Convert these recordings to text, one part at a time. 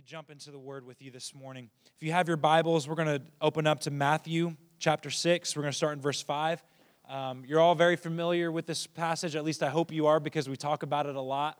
me jump into the word with you this morning. If you have your Bibles, we're going to open up to Matthew chapter 6. We're going to start in verse 5. Um, you're all very familiar with this passage, at least I hope you are, because we talk about it a lot.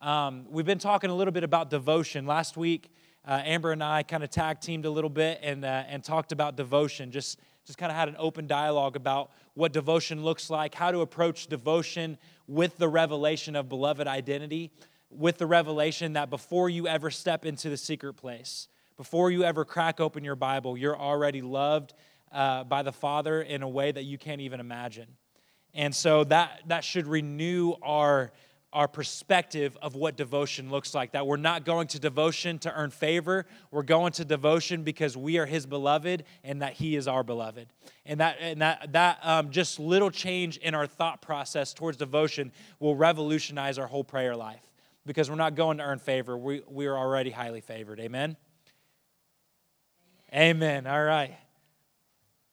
Um, we've been talking a little bit about devotion. Last week, uh, Amber and I kind of tag teamed a little bit and, uh, and talked about devotion, just, just kind of had an open dialogue about what devotion looks like, how to approach devotion with the revelation of beloved identity with the revelation that before you ever step into the secret place, before you ever crack open your Bible, you're already loved uh, by the Father in a way that you can't even imagine. And so that, that should renew our, our perspective of what devotion looks like. That we're not going to devotion to earn favor, we're going to devotion because we are His beloved and that He is our beloved. And that, and that, that um, just little change in our thought process towards devotion will revolutionize our whole prayer life because we're not going to earn favor. We, we are already highly favored. Amen? Amen. Amen. All right.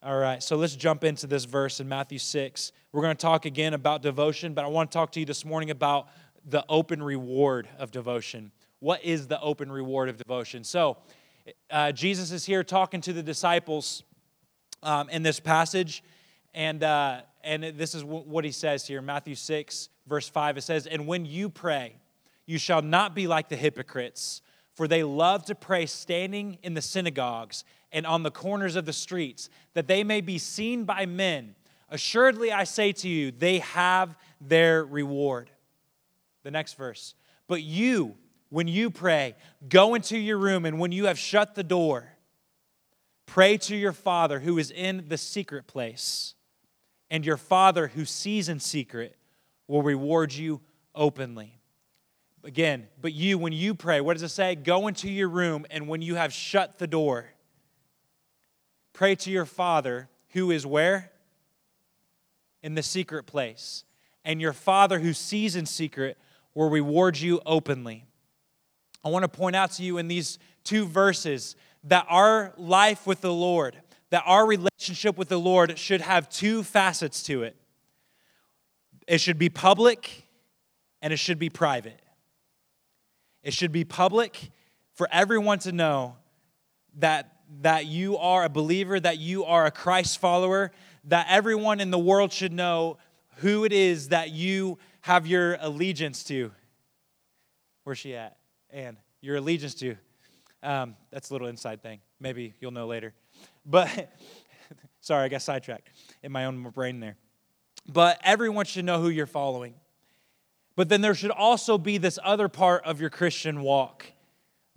All right. So let's jump into this verse in Matthew 6. We're going to talk again about devotion, but I want to talk to you this morning about the open reward of devotion. What is the open reward of devotion? So, uh, Jesus is here talking to the disciples um, in this passage, and, uh, and this is what he says here Matthew 6, verse 5. It says, And when you pray, you shall not be like the hypocrites, for they love to pray standing in the synagogues and on the corners of the streets, that they may be seen by men. Assuredly, I say to you, they have their reward. The next verse. But you, when you pray, go into your room, and when you have shut the door, pray to your Father who is in the secret place, and your Father who sees in secret will reward you openly. Again, but you, when you pray, what does it say? Go into your room, and when you have shut the door, pray to your Father who is where? In the secret place. And your Father who sees in secret will reward you openly. I want to point out to you in these two verses that our life with the Lord, that our relationship with the Lord should have two facets to it. It should be public and it should be private. It should be public for everyone to know that, that you are a believer, that you are a Christ follower, that everyone in the world should know who it is that you have your allegiance to. Where's she at? And your allegiance to. Um, that's a little inside thing. Maybe you'll know later. But, sorry, I got sidetracked in my own brain there. But everyone should know who you're following. But then there should also be this other part of your Christian walk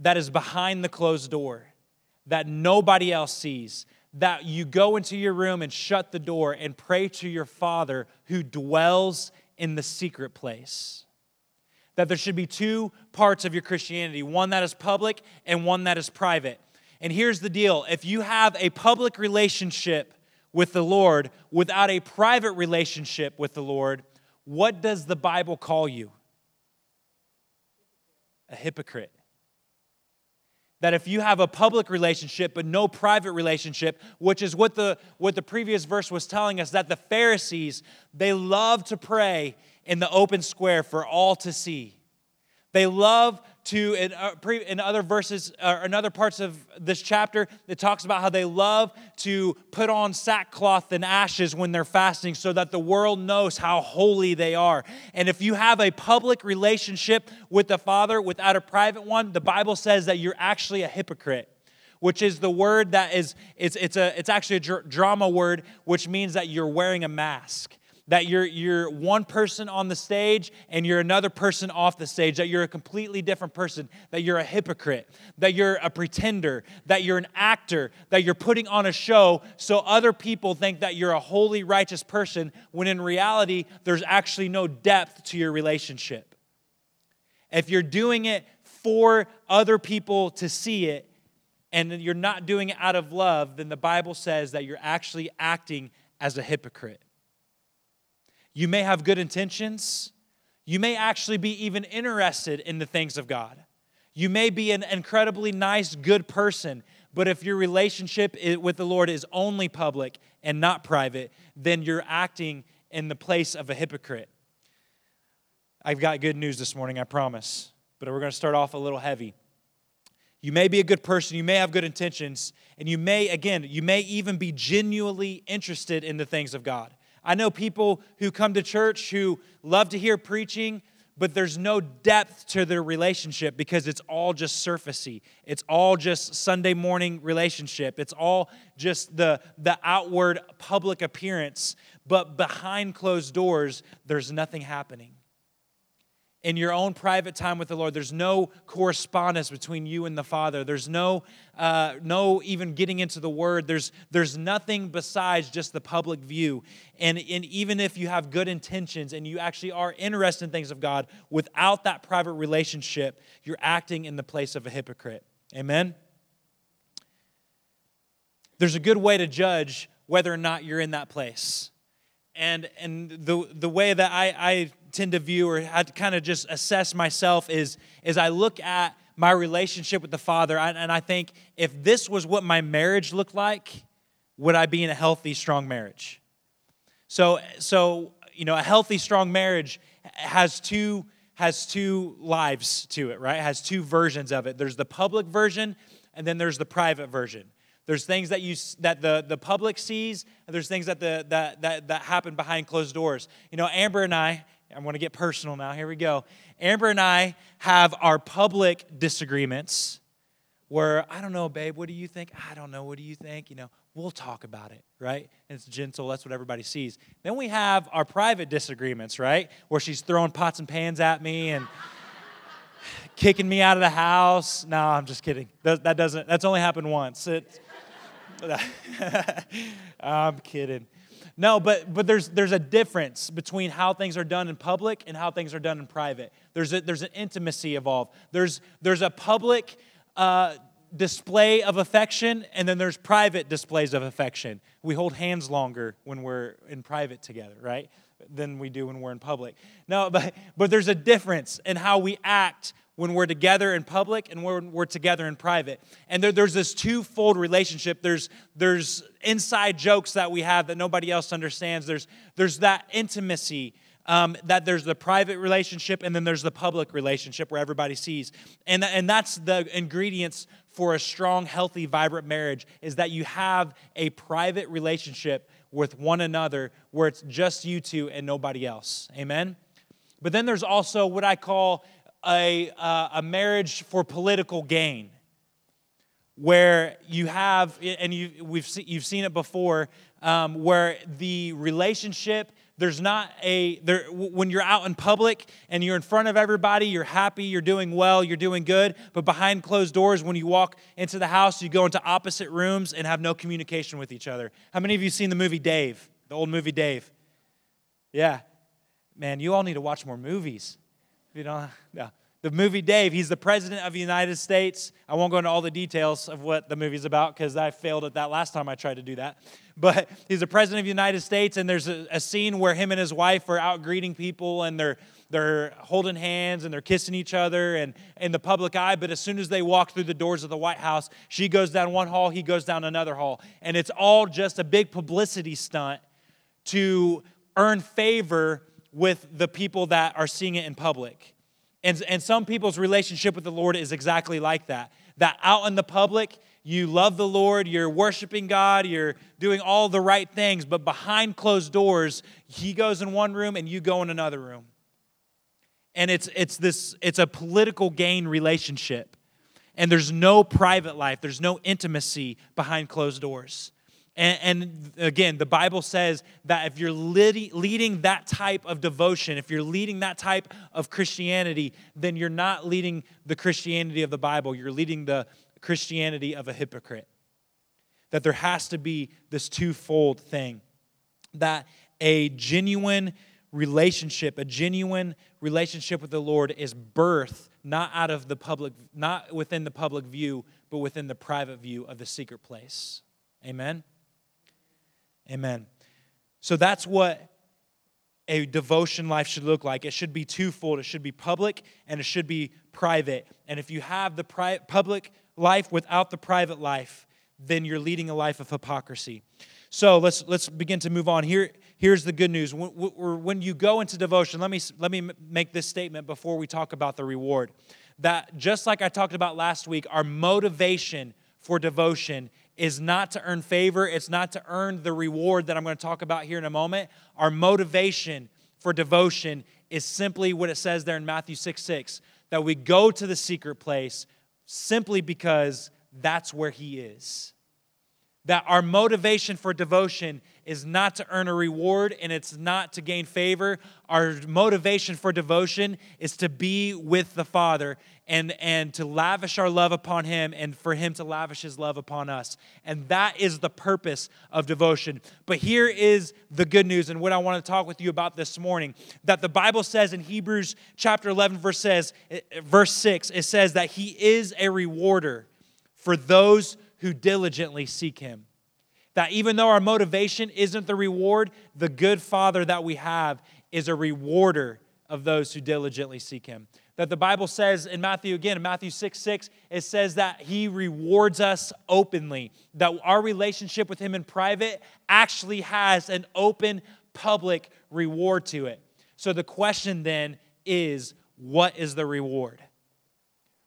that is behind the closed door that nobody else sees. That you go into your room and shut the door and pray to your Father who dwells in the secret place. That there should be two parts of your Christianity one that is public and one that is private. And here's the deal if you have a public relationship with the Lord without a private relationship with the Lord, what does the Bible call you? A hypocrite. That if you have a public relationship but no private relationship, which is what the, what the previous verse was telling us, that the Pharisees, they love to pray in the open square for all to see. They love to, in, uh, in other verses, or uh, in other parts of this chapter, it talks about how they love to put on sackcloth and ashes when they're fasting so that the world knows how holy they are. And if you have a public relationship with the Father without a private one, the Bible says that you're actually a hypocrite which is the word that is it's, it's, a, it's actually a dr- drama word which means that you're wearing a mask that you're, you're one person on the stage and you're another person off the stage, that you're a completely different person, that you're a hypocrite, that you're a pretender, that you're an actor, that you're putting on a show so other people think that you're a holy, righteous person, when in reality, there's actually no depth to your relationship. If you're doing it for other people to see it, and you're not doing it out of love, then the Bible says that you're actually acting as a hypocrite. You may have good intentions. You may actually be even interested in the things of God. You may be an incredibly nice, good person, but if your relationship with the Lord is only public and not private, then you're acting in the place of a hypocrite. I've got good news this morning, I promise, but we're going to start off a little heavy. You may be a good person, you may have good intentions, and you may, again, you may even be genuinely interested in the things of God. I know people who come to church who love to hear preaching, but there's no depth to their relationship because it's all just surfacey. It's all just Sunday morning relationship. It's all just the, the outward public appearance, but behind closed doors, there's nothing happening in your own private time with the Lord. There's no correspondence between you and the Father. There's no, uh, no even getting into the Word. There's, there's nothing besides just the public view. And, and even if you have good intentions and you actually are interested in things of God, without that private relationship, you're acting in the place of a hypocrite. Amen? There's a good way to judge whether or not you're in that place. And, and the, the way that I, I tend to view or I kind of just assess myself is, is I look at my relationship with the Father and I think if this was what my marriage looked like, would I be in a healthy, strong marriage? So, so you know, a healthy, strong marriage has two has two lives to it, right? It has two versions of it. There's the public version, and then there's the private version. There's things that you that the, the public sees, and there's things that the that, that that happen behind closed doors. You know, Amber and I, I want to get personal now. Here we go. Amber and I have our public disagreements where I don't know, babe, what do you think? I don't know, what do you think? You know, we'll talk about it, right? It's gentle, that's what everybody sees. Then we have our private disagreements, right? Where she's throwing pots and pans at me and kicking me out of the house. No, I'm just kidding. That, that doesn't, that's only happened once. It, I'm kidding. No, but but there's there's a difference between how things are done in public and how things are done in private. There's a, there's an intimacy involved. There's there's a public uh, display of affection, and then there's private displays of affection. We hold hands longer when we're in private together, right? Than we do when we're in public. No, but but there's a difference in how we act when we're together in public and when we're together in private. And there, there's this twofold relationship. There's, there's inside jokes that we have that nobody else understands. There's, there's that intimacy. Um, that there's the private relationship and then there's the public relationship where everybody sees and, and that's the ingredients for a strong healthy vibrant marriage is that you have a private relationship with one another where it's just you two and nobody else. Amen? But then there's also what i call a, uh, a marriage for political gain where you have, and you, we've you've seen it before, um, where the relationship, there's not a, there, when you're out in public and you're in front of everybody, you're happy, you're doing well, you're doing good, but behind closed doors, when you walk into the house, you go into opposite rooms and have no communication with each other. How many of you seen the movie Dave, the old movie Dave? Yeah. Man, you all need to watch more movies. You know, yeah. The movie Dave, he's the president of the United States. I won't go into all the details of what the movie's about because I failed at that last time I tried to do that. But he's the president of the United States, and there's a, a scene where him and his wife are out greeting people and they're they're holding hands and they're kissing each other and in the public eye but as soon as they walk through the doors of the white house she goes down one hall he goes down another hall and it's all just a big publicity stunt to earn favor with the people that are seeing it in public. And, and some people's relationship with the Lord is exactly like that. That out in the public, you love the Lord, you're worshiping God, you're doing all the right things, but behind closed doors, He goes in one room and you go in another room. And it's, it's this, it's a political gain relationship. And there's no private life, there's no intimacy behind closed doors. And, and, again, the Bible says that if you're leading that type of devotion, if you're leading that type of Christianity, then you're not leading the Christianity of the Bible. You're leading the Christianity of a hypocrite. That there has to be this twofold thing that a genuine relationship, a genuine relationship with the Lord is birth not out of the public, not within the public view, but within the private view of the secret place. Amen. Amen. So that's what a devotion life should look like. It should be twofold. It should be public and it should be private. And if you have the pri- public life without the private life, then you're leading a life of hypocrisy. So let's let's begin to move on. Here here's the good news. When, when you go into devotion, let me let me make this statement before we talk about the reward. that just like I talked about last week, our motivation for devotion is not to earn favor, it's not to earn the reward that I'm going to talk about here in a moment. Our motivation for devotion is simply what it says there in Matthew 6 6 that we go to the secret place simply because that's where He is. That our motivation for devotion is not to earn a reward and it's not to gain favor. Our motivation for devotion is to be with the Father and, and to lavish our love upon Him and for Him to lavish His love upon us. And that is the purpose of devotion. But here is the good news and what I want to talk with you about this morning that the Bible says in Hebrews chapter 11, verse, says, eh, verse 6, it says that He is a rewarder for those who diligently seek Him. That even though our motivation isn't the reward, the good Father that we have is a rewarder of those who diligently seek Him. That the Bible says in Matthew, again, in Matthew 6 6, it says that He rewards us openly. That our relationship with Him in private actually has an open, public reward to it. So the question then is what is the reward?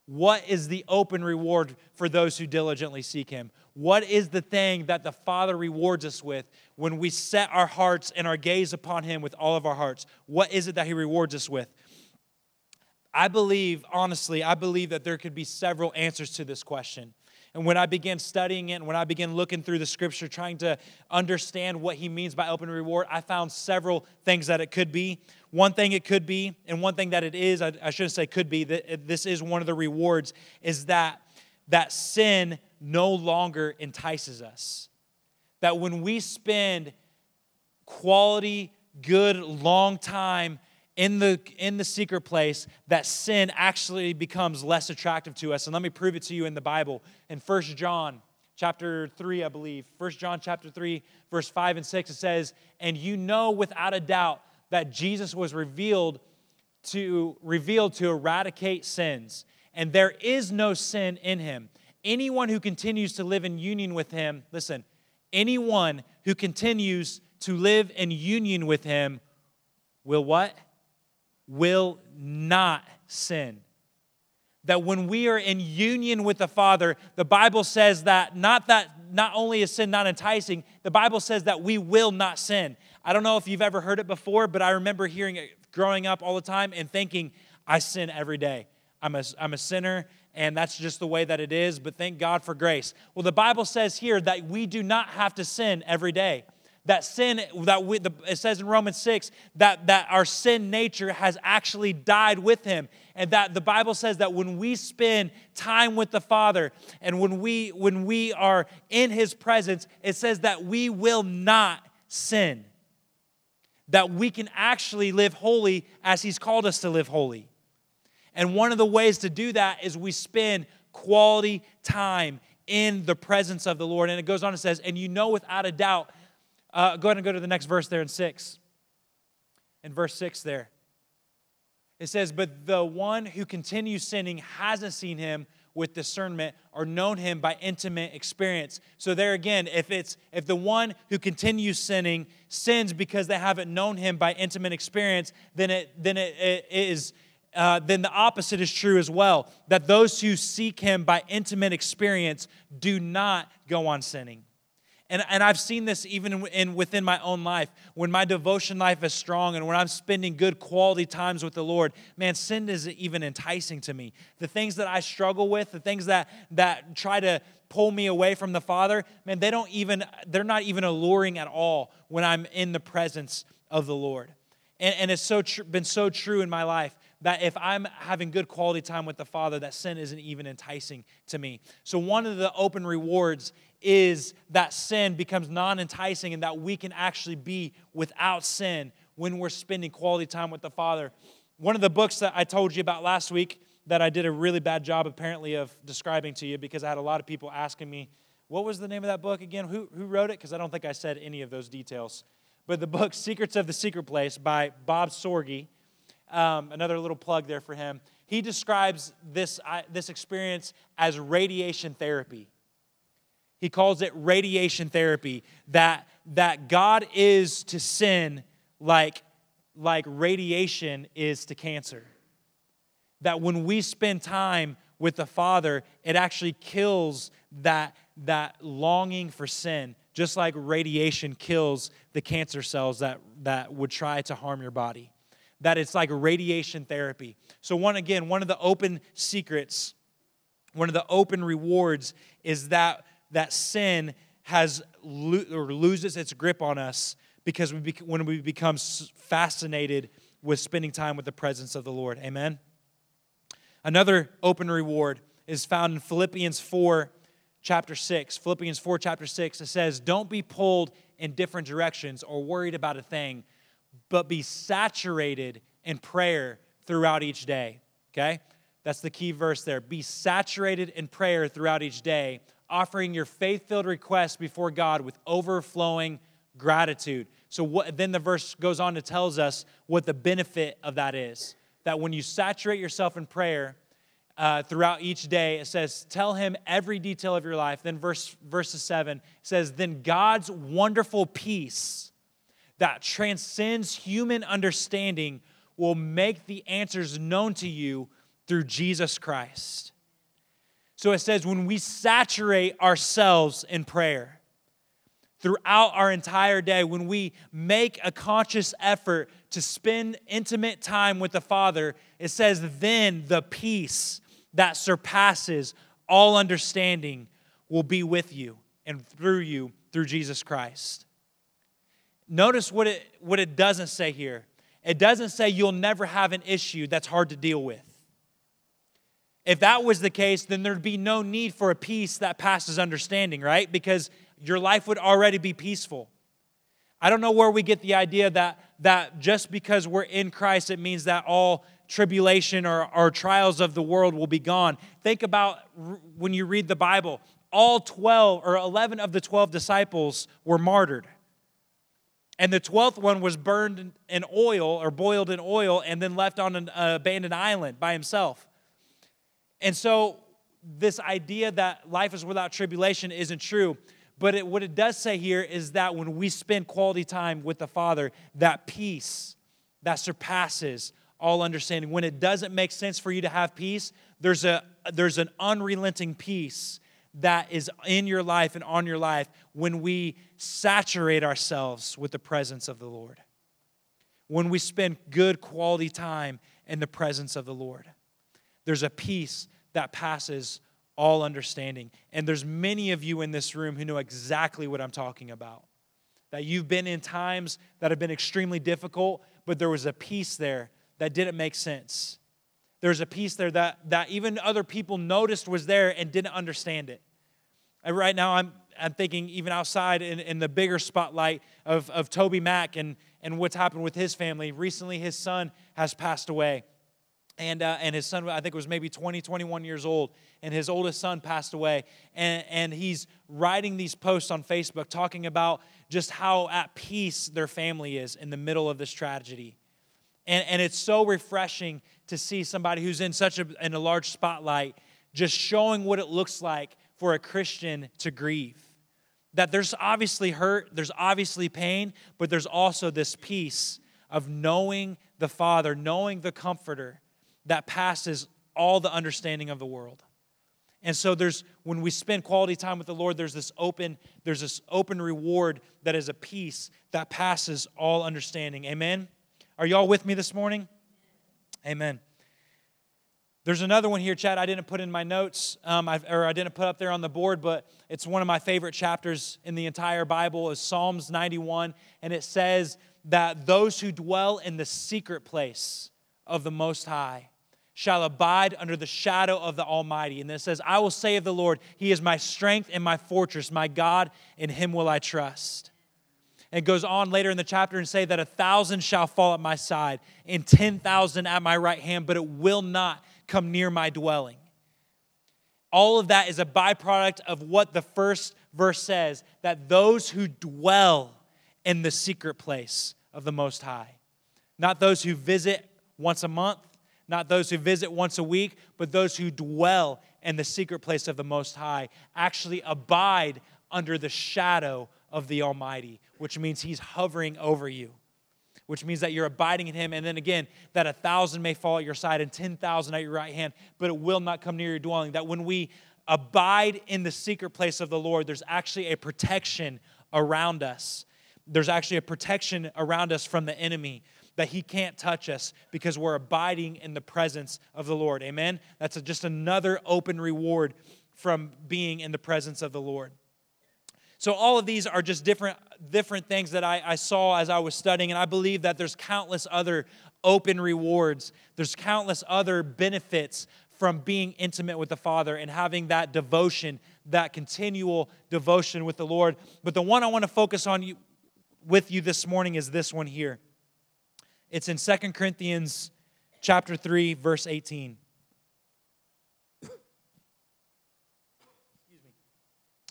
What is the open reward for those who diligently seek Him? What is the thing that the Father rewards us with when we set our hearts and our gaze upon Him with all of our hearts? What is it that He rewards us with? I believe, honestly, I believe that there could be several answers to this question. And when I began studying it, and when I began looking through the scripture, trying to understand what he means by open reward, I found several things that it could be. One thing it could be, and one thing that it is, I, I shouldn't say could be, that uh, this is one of the rewards, is that that sin no longer entices us. That when we spend quality, good, long time in the in the secret place that sin actually becomes less attractive to us. And let me prove it to you in the bible. In First john chapter 3 i believe First john chapter 3 verse 5 and 6 it says and you know without a doubt that jesus was revealed to revealed to eradicate sins and there is no sin in him. Anyone who continues to live in union with him listen anyone who continues to live in union with him will what will not sin. That when we are in union with the Father, the Bible says that not that not only is sin not enticing, the Bible says that we will not sin. I don't know if you've ever heard it before, but I remember hearing it growing up all the time and thinking, I sin every day. I'm a, I'm a sinner, and that's just the way that it is, but thank God for grace. Well, the Bible says here that we do not have to sin every day that sin that we, the, it says in romans 6 that, that our sin nature has actually died with him. And that the bible says that when we spend time with the father and when we when we are in his presence it says that we will not sin. That we can actually live holy as he's called us to live holy. And one of the ways to do that is we spend quality time in the presence of the lord. And it goes on and says and you know without a doubt uh, go ahead and go to the next verse there in 6. In verse 6 there. It says, But the one who continues sinning hasn't seen him with discernment or known him by intimate experience. So there again, if it's if the one who continues sinning sins because they haven't known him by intimate experience, then it then it, it is uh, then the opposite is true as well. That those who seek him by intimate experience do not go on sinning. And, and I've seen this even in, in, within my own life. When my devotion life is strong and when I'm spending good quality times with the Lord, man, sin isn't even enticing to me. The things that I struggle with, the things that, that try to pull me away from the Father, man, they don't even, they're not even alluring at all when I'm in the presence of the Lord. And, and it's so tr- been so true in my life that if I'm having good quality time with the Father, that sin isn't even enticing to me. So, one of the open rewards is that sin becomes non enticing and that we can actually be without sin when we're spending quality time with the Father. One of the books that I told you about last week that I did a really bad job apparently of describing to you because I had a lot of people asking me, what was the name of that book again? Who, who wrote it? Because I don't think I said any of those details. But the book Secrets of the Secret Place by Bob Sorge, um, another little plug there for him. He describes this, this experience as radiation therapy. He calls it radiation therapy, that, that God is to sin like, like radiation is to cancer. That when we spend time with the Father, it actually kills that, that longing for sin, just like radiation kills the cancer cells that, that would try to harm your body. That it's like radiation therapy. So, one again, one of the open secrets, one of the open rewards is that that sin has or loses its grip on us because we when we become fascinated with spending time with the presence of the Lord. Amen. Another open reward is found in Philippians 4, chapter 6. Philippians 4, chapter 6, it says, Don't be pulled in different directions or worried about a thing, but be saturated in prayer throughout each day. Okay? That's the key verse there. Be saturated in prayer throughout each day, offering your faith filled requests before God with overflowing gratitude. So what, then the verse goes on to tells us what the benefit of that is that when you saturate yourself in prayer uh, throughout each day, it says, tell him every detail of your life. Then verse verses seven says, then God's wonderful peace that transcends human understanding will make the answers known to you through Jesus Christ. So it says, when we saturate ourselves in prayer, throughout our entire day, when we make a conscious effort to spend intimate time with the Father, it says, then the peace that surpasses all understanding will be with you and through you through Jesus Christ. Notice what it, what it doesn't say here. It doesn't say you'll never have an issue that's hard to deal with. If that was the case, then there'd be no need for a peace that passes understanding, right? Because your life would already be peaceful. I don't know where we get the idea that, that just because we're in Christ, it means that all tribulation or, or trials of the world will be gone. Think about when you read the Bible, all 12 or 11 of the 12 disciples were martyred. And the 12th one was burned in oil or boiled in oil and then left on an abandoned island by himself. And so, this idea that life is without tribulation isn't true. But it, what it does say here is that when we spend quality time with the Father, that peace that surpasses all understanding, when it doesn't make sense for you to have peace, there's, a, there's an unrelenting peace that is in your life and on your life when we saturate ourselves with the presence of the Lord. When we spend good quality time in the presence of the Lord, there's a peace that passes all understanding. And there's many of you in this room who know exactly what I'm talking about. That you've been in times that have been extremely difficult, but there was a peace there that didn't make sense. There's a peace there that, that even other people noticed was there and didn't understand it. And right now, I'm, I'm thinking even outside in, in the bigger spotlight of, of TobyMac and, and what's happened with his family. Recently, his son has passed away and, uh, and his son i think was maybe 20 21 years old and his oldest son passed away. And, and he's writing these posts on facebook talking about just how at peace their family is in the middle of this tragedy. And, and it's so refreshing to see somebody who's in such a, in a large spotlight just showing what it looks like for a christian to grieve. That there's obviously hurt there's obviously pain but there's also this peace of knowing the father knowing the comforter that passes all the understanding of the world. And so there's when we spend quality time with the Lord, there's this open, there's this open reward that is a peace that passes all understanding. Amen. Are y'all with me this morning? Amen. There's another one here, Chad. I didn't put in my notes, um, or I didn't put up there on the board, but it's one of my favorite chapters in the entire Bible. is Psalms 91, and it says that those who dwell in the secret place of the Most High shall abide under the shadow of the Almighty. And then it says, I will say of the Lord, He is my strength and my fortress, my God, in Him will I trust. And goes on later in the chapter and say that a thousand shall fall at my side and 10,000 at my right hand, but it will not come near my dwelling. All of that is a byproduct of what the first verse says that those who dwell in the secret place of the Most High, not those who visit once a month, not those who visit once a week, but those who dwell in the secret place of the Most High, actually abide under the shadow of the Almighty, which means He's hovering over you. which means that you're abiding in him. And then again, that a thousand may fall at your side and 10,000 at your right hand, but it will not come near your dwelling. That when we abide in the secret place of the Lord, there's actually a protection around us. There's actually a protection around us from the enemy that he can't touch us because we're abiding in the presence of the Lord. Amen? That's a, just another open reward from being in the presence of the Lord. So all of these are just different, different things that I, I saw as I was studying, and I believe that there's countless other open rewards. There's countless other benefits from being intimate with the Father and having that devotion, that continual devotion with the Lord. But the one I want to focus on you, with you this morning is this one here. It's in Second Corinthians chapter 3 verse 18.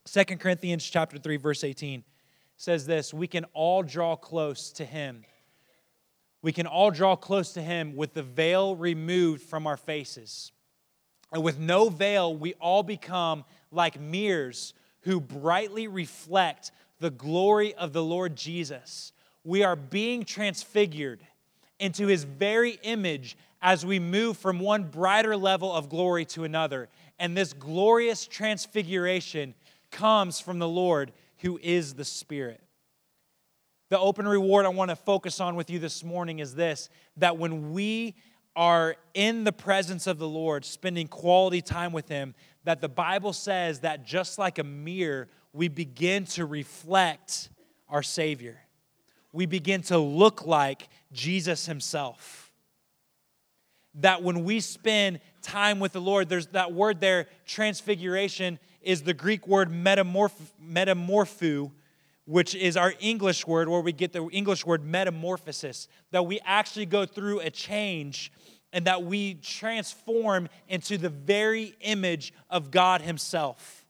2 Corinthians chapter 3 verse 18 says this, we can all draw close to him. We can all draw close to him with the veil removed from our faces. And with no veil, we all become like mirrors who brightly reflect the glory of the Lord Jesus. We are being transfigured into his very image as we move from one brighter level of glory to another. And this glorious transfiguration comes from the Lord who is the Spirit. The open reward I want to focus on with you this morning is this that when we are in the presence of the Lord, spending quality time with Him, that the Bible says that just like a mirror, we begin to reflect our Savior. We begin to look like Jesus Himself. That when we spend time with the Lord, there's that word there, transfiguration, is the Greek word metamorph, metamorpho, which is our English word, where we get the English word metamorphosis, that we actually go through a change and that we transform into the very image of God Himself.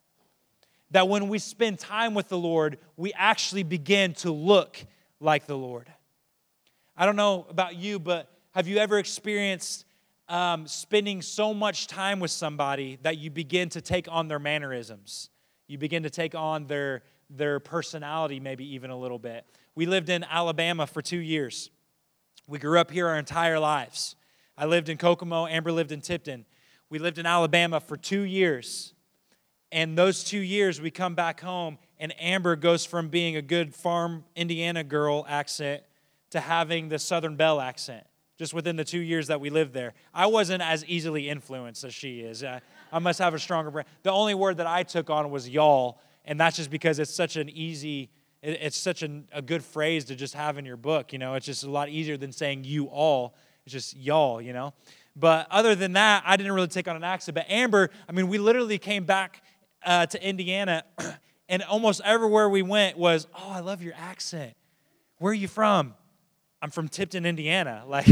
That when we spend time with the Lord, we actually begin to look like the Lord. I don't know about you, but have you ever experienced um, spending so much time with somebody that you begin to take on their mannerisms. You begin to take on their, their personality, maybe even a little bit. We lived in Alabama for two years. We grew up here our entire lives. I lived in Kokomo, Amber lived in Tipton. We lived in Alabama for two years. And those two years, we come back home, and Amber goes from being a good farm Indiana girl accent to having the Southern Belle accent just within the two years that we lived there. I wasn't as easily influenced as she is. I, I must have a stronger brain. The only word that I took on was y'all, and that's just because it's such an easy, it's such an, a good phrase to just have in your book. You know, it's just a lot easier than saying you all. It's just y'all, you know. But other than that, I didn't really take on an accent. But Amber, I mean, we literally came back uh, to Indiana, and almost everywhere we went was, oh, I love your accent. Where are you from? I'm from Tipton, Indiana. Like,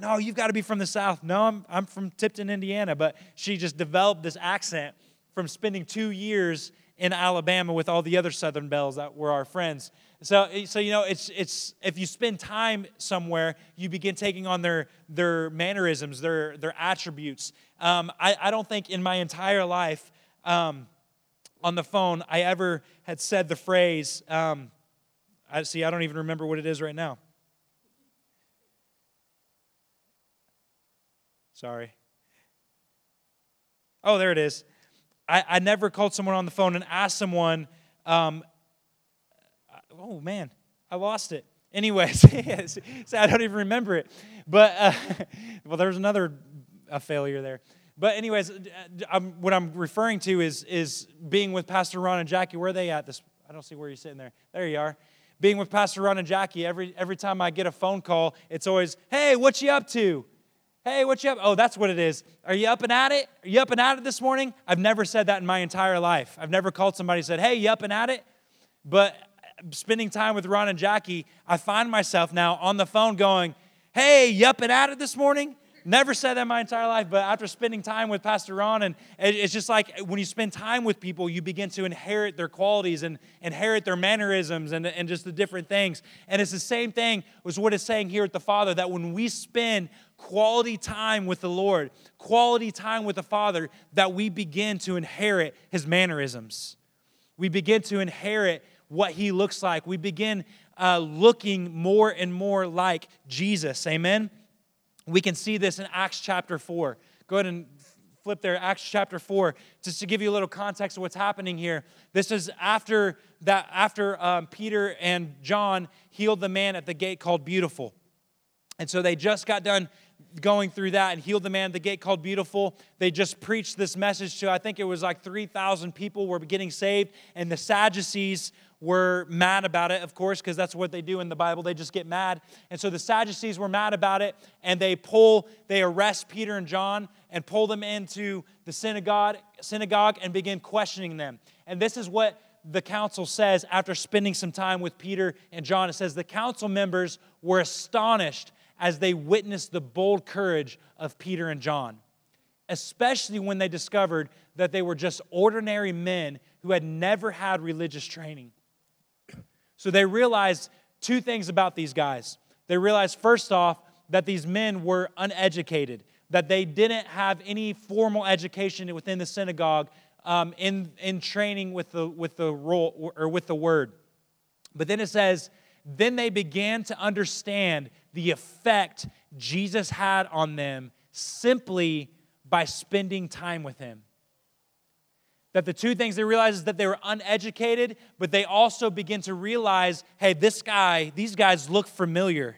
no, you've got to be from the South. No, I'm, I'm from Tipton, Indiana. But she just developed this accent from spending two years in Alabama with all the other Southern Belles that were our friends. So, so you know, it's, it's, if you spend time somewhere, you begin taking on their, their mannerisms, their, their attributes. Um, I, I don't think in my entire life um, on the phone I ever had said the phrase, um, I, see, I don't even remember what it is right now. Sorry. Oh, there it is. I, I never called someone on the phone and asked someone, um, oh man, I lost it. Anyways, I don't even remember it. But, uh, well, there's another a failure there. But anyways, uh, I'm, what I'm referring to is, is being with Pastor Ron and Jackie. Where are they at? This I don't see where you're sitting there. There you are. Being with Pastor Ron and Jackie, every, every time I get a phone call, it's always, hey, what you up to? Hey, what you up? Oh, that's what it is. Are you up and at it? Are you up and at it this morning? I've never said that in my entire life. I've never called somebody and said, hey, you up and at it? But spending time with Ron and Jackie, I find myself now on the phone going, hey, you up and at it this morning? Never said that my entire life, but after spending time with Pastor Ron, and it's just like when you spend time with people, you begin to inherit their qualities and inherit their mannerisms and, and just the different things. And it's the same thing was what it's saying here at the Father that when we spend quality time with the Lord, quality time with the Father, that we begin to inherit his mannerisms. We begin to inherit what he looks like. We begin uh, looking more and more like Jesus. Amen? We can see this in Acts chapter 4. Go ahead and flip there, Acts chapter 4, just to give you a little context of what's happening here. This is after that, after um, Peter and John healed the man at the gate called Beautiful. And so they just got done going through that and healed the man at the gate called Beautiful. They just preached this message to, I think it was like 3,000 people were getting saved, and the Sadducees were mad about it, of course, because that's what they do in the Bible. They just get mad. And so the Sadducees were mad about it, and they pull, they arrest Peter and John and pull them into the synagogue, synagogue and begin questioning them. And this is what the council says after spending some time with Peter and John. It says the council members were astonished as they witnessed the bold courage of Peter and John, especially when they discovered that they were just ordinary men who had never had religious training. So they realized two things about these guys. They realized, first off, that these men were uneducated, that they didn't have any formal education within the synagogue um, in, in training with the, with the role or with the word. But then it says, then they began to understand the effect Jesus had on them simply by spending time with him. That the two things they realize is that they were uneducated, but they also begin to realize hey, this guy, these guys look familiar.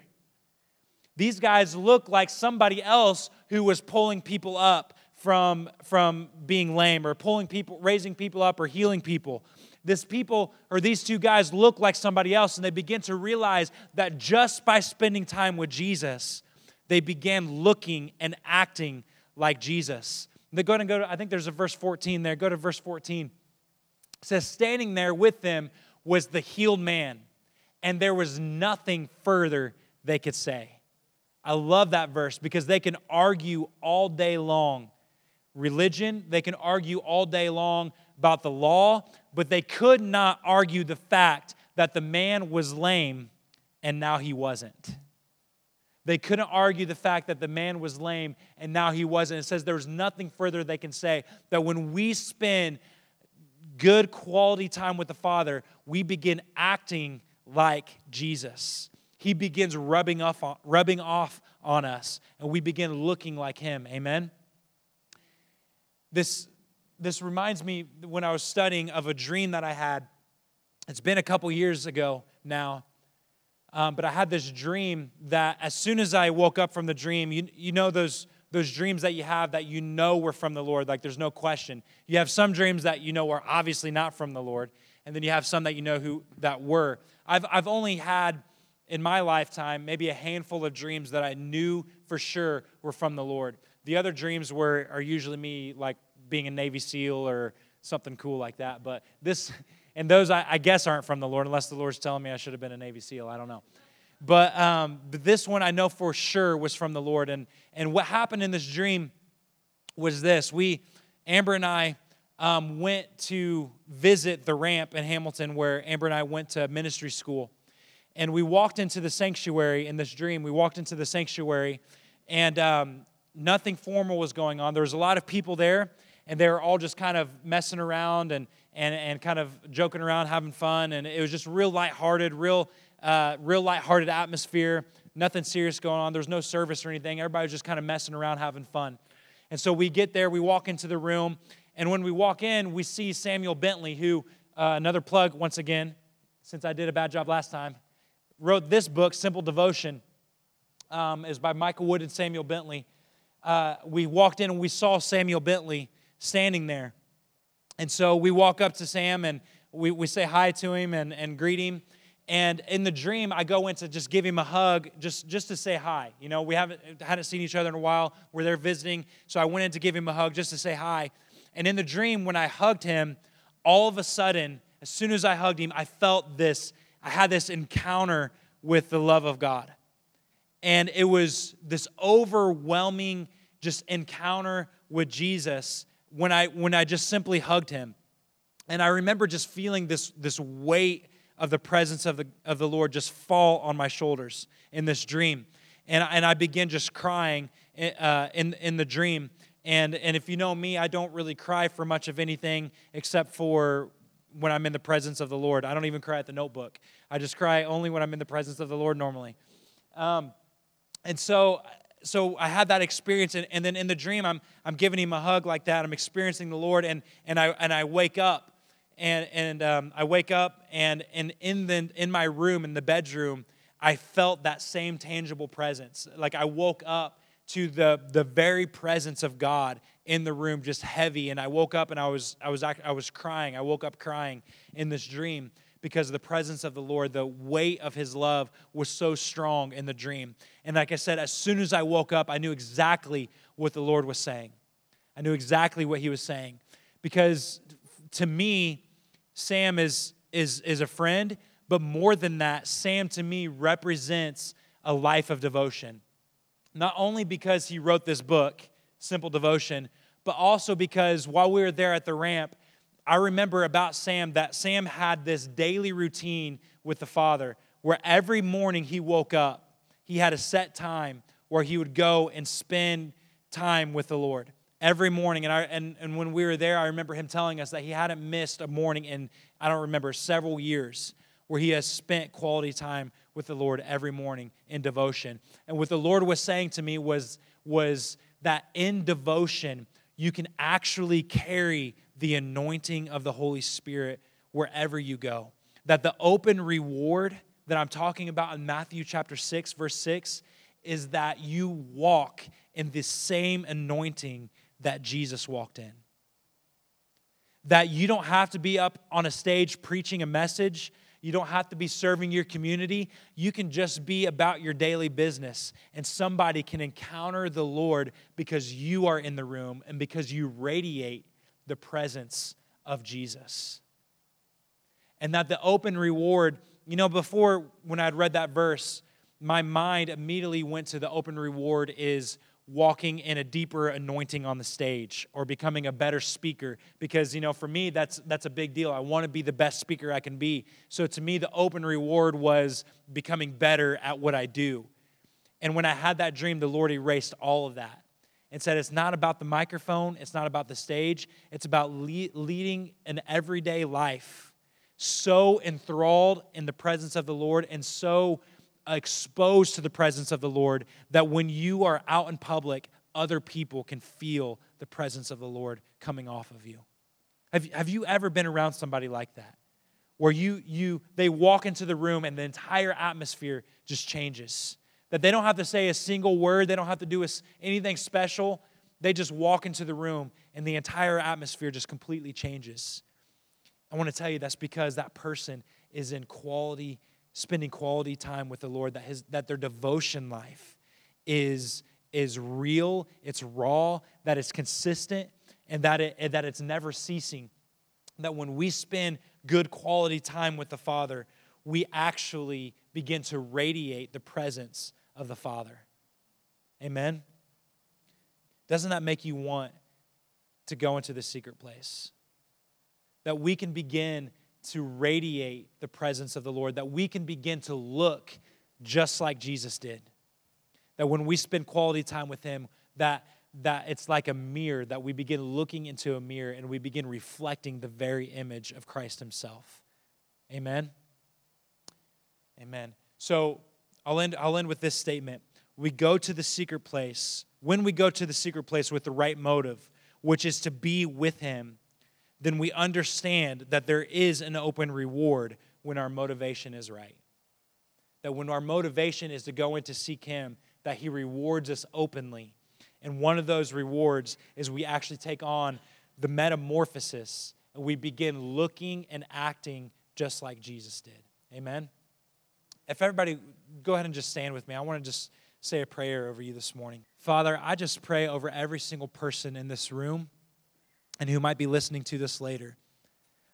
These guys look like somebody else who was pulling people up from, from being lame or pulling people, raising people up or healing people this people or these two guys look like somebody else, and they begin to realize that just by spending time with Jesus, they began looking and acting like Jesus. They go and go to, I think there's a verse 14 there. Go to verse 14. It says, Standing there with them was the healed man, and there was nothing further they could say. I love that verse because they can argue all day long religion, they can argue all day long about the law, but they could not argue the fact that the man was lame and now he wasn't. They couldn't argue the fact that the man was lame and now he wasn't. It says there's nothing further they can say. That when we spend good quality time with the Father, we begin acting like Jesus. He begins rubbing off, rubbing off on us, and we begin looking like him. Amen? This this reminds me when I was studying of a dream that I had. It's been a couple years ago now. Um, but I had this dream that as soon as I woke up from the dream, you, you know those, those dreams that you have that you know were from the Lord, like there's no question. You have some dreams that you know are obviously not from the Lord, and then you have some that you know who that were. I've, I've only had in my lifetime maybe a handful of dreams that I knew for sure were from the Lord. The other dreams were are usually me like being a Navy SEAL or something cool like that. But this, and those I, I guess aren't from the Lord, unless the Lord's telling me I should have been a Navy SEAL. I don't know. But, um, but this one I know for sure was from the Lord. And, and what happened in this dream was this we, Amber and I, um, went to visit the Ramp in Hamilton where Amber and I went to ministry school. And we walked into the sanctuary in this dream. We walked into the sanctuary, and um, nothing formal was going on. There was a lot of people there, and they were all just kind of messing around and, and, and kind of joking around, having fun. And it was just real lighthearted, real, uh, real lighthearted atmosphere. Nothing serious going on. There was no service or anything. Everybody was just kind of messing around, having fun. And so we get there, we walk into the room, and when we walk in, we see Samuel Bentley, who, uh, another plug once again, since I did a bad job last time, wrote this book, Simple Devotion. Um, is by Michael Wood and Samuel Bentley. Uh, we walked in and we saw Samuel Bentley standing there. And so we walk up to Sam and we, we say hi to him and, and greet him. And in the dream, I go in to just give him a hug, just, just to say hi. You know, we haven't, hadn't seen each other in a while. We're there visiting. So I went in to give him a hug just to say hi. And in the dream, when I hugged him, all of a sudden, as soon as I hugged him, I felt this, I had this encounter with the love of God. And it was this overwhelming just encounter with Jesus when I, when I just simply hugged him. And I remember just feeling this, this weight of the presence of the, of the Lord just fall on my shoulders in this dream. And, and I began just crying uh, in, in the dream. And, and if you know me, I don't really cry for much of anything except for when I'm in the presence of the Lord. I don't even cry at the notebook. I just cry only when I'm in the presence of the Lord normally. Um, and so, so I had that experience, and, and then in the dream, I'm, I'm giving him a hug like that. I'm experiencing the Lord, and, and, I, and I wake up, and, and um, I wake up, and, and in, the, in my room, in the bedroom, I felt that same tangible presence. Like I woke up to the, the very presence of God in the room, just heavy. And I woke up and I was, I, was, I was crying. I woke up crying in this dream because of the presence of the Lord. The weight of his love was so strong in the dream. And like I said, as soon as I woke up, I knew exactly what the Lord was saying. I knew exactly what he was saying. Because to me, Sam is, is, is a friend, but more than that, Sam to me represents a life of devotion not only because he wrote this book, Simple Devotion, but also because while we were there at the ramp, I remember about Sam that Sam had this daily routine with the Father where every morning he woke up, he had a set time where he would go and spend time with the Lord every morning. And, I, and, and when we were there, I remember him telling us that he hadn't missed a morning in, I don't remember, several years where he has spent quality time with the Lord every morning in devotion. And what the Lord was saying to me was, was that in devotion, you can actually carry the anointing of the Holy Spirit wherever you go. That the open reward that I'm talking about in Matthew chapter 6, verse 6, is that you walk in the same anointing that Jesus walked in. That you don't have to be up on a stage preaching a message you don't have to be serving your community. You can just be about your daily business, and somebody can encounter the Lord because you are in the room and because you radiate the presence of Jesus. And that the open reward, you know, before when I'd read that verse, my mind immediately went to the open reward is walking in a deeper anointing on the stage or becoming a better speaker. Because you know for me that's that's a big deal. I want to be the best speaker i can be. So to me the open reward was becoming better at what i do. And when i had that dream the lord erased all of that and said it's not about the microphone it's not about the stage it's about le- leading an everyday life so enthralled in the presence of the lord and so exposed to the presence of the Lord that when you are out in public, other people can feel the presence of the Lord coming off of you. Have, have you ever been around somebody like that? Where you, you, they walk into the room and the entire atmosphere just changes. That they don't have to say a single word, they don't have to do anything special. They just walk into the room and the entire atmosphere just completely changes. I want to tell you that's because that person is in quality spending quality time with the Lord, that, his, that their devotion life is, is real, it's raw, that it's consistent, and that, it, that it's never ceasing. That when we spend good quality time with the Father, we actually begin to radiate the presence of the Father. Amen? Doesn't that make you want to go into the secret place? That we can begin to radiate the presence of the Lord, that we can begin to look just like Jesus did. That when we spend quality time with Him, that, that it's like a mirror, that we begin looking into a mirror and we begin reflecting the very image of Christ Himself. Amen? Amen. So I'll end, I'll end with this statement. We go to the secret place, when we go to the secret place with the right motive, which is to be with Him then we understand that there is an open reward when our motivation is right. That when our motivation is to go in to seek Him, that He rewards us openly. And one of those rewards is we actually take on the metamorphosis and we begin looking and acting just like Jesus did. Amen? If everybody, go ahead and just stand with me. I want to just say a prayer over you this morning. Father, I just pray over every single person in this room and who might be listening to this later.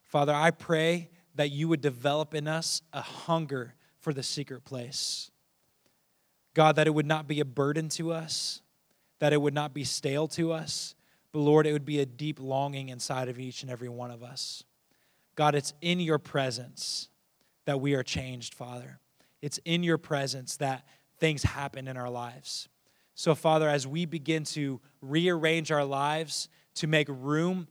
Father, I pray that you would develop in us a hunger for the secret place. God, that it would not be a burden to us, that it would not be stale to us, but Lord, it would be a deep longing inside of each and every one of us. God, it's in your presence that we are changed, Father. It's in your presence that things happen in our lives. So, Father, as we begin to rearrange our lives to make room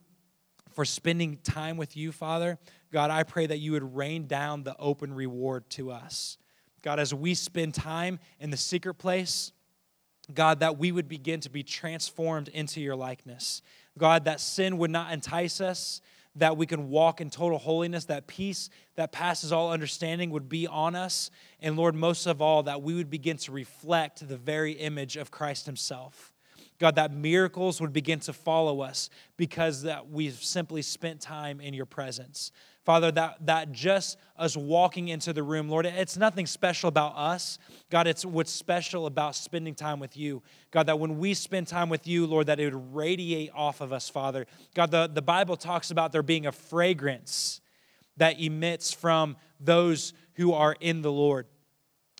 for spending time with you, Father. God, I pray that you would rain down the open reward to us. God, as we spend time in the secret place, God, that we would begin to be transformed into your likeness. God, that sin would not entice us, that we can walk in total holiness, that peace that passes all understanding would be on us. And Lord, most of all, that we would begin to reflect the very image of Christ Himself. God, that miracles would begin to follow us because that we've simply spent time in your presence. Father, that, that just us walking into the room, Lord, it's nothing special about us. God, it's what's special about spending time with you. God, that when we spend time with you, Lord, that it would radiate off of us, Father. God, the, the Bible talks about there being a fragrance that emits from those who are in the Lord.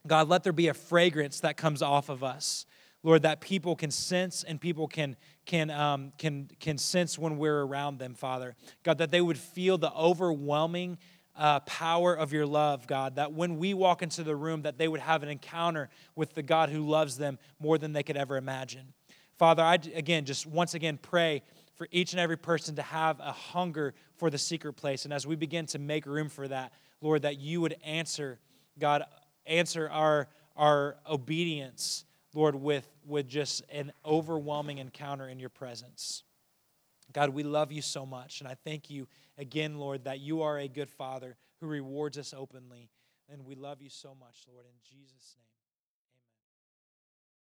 God, let there be a fragrance that comes off of us. Lord, that people can sense and people can, can, um, can, can sense when we're around them, Father. God, that they would feel the overwhelming uh, power of your love, God, that when we walk into the room, that they would have an encounter with the God who loves them more than they could ever imagine. Father, I again just once again pray for each and every person to have a hunger for the secret place. And as we begin to make room for that, Lord, that you would answer, God, answer our, our obedience Lord, with, with just an overwhelming encounter in your presence. God, we love you so much. And I thank you again, Lord, that you are a good father who rewards us openly. And we love you so much, Lord, in Jesus' name.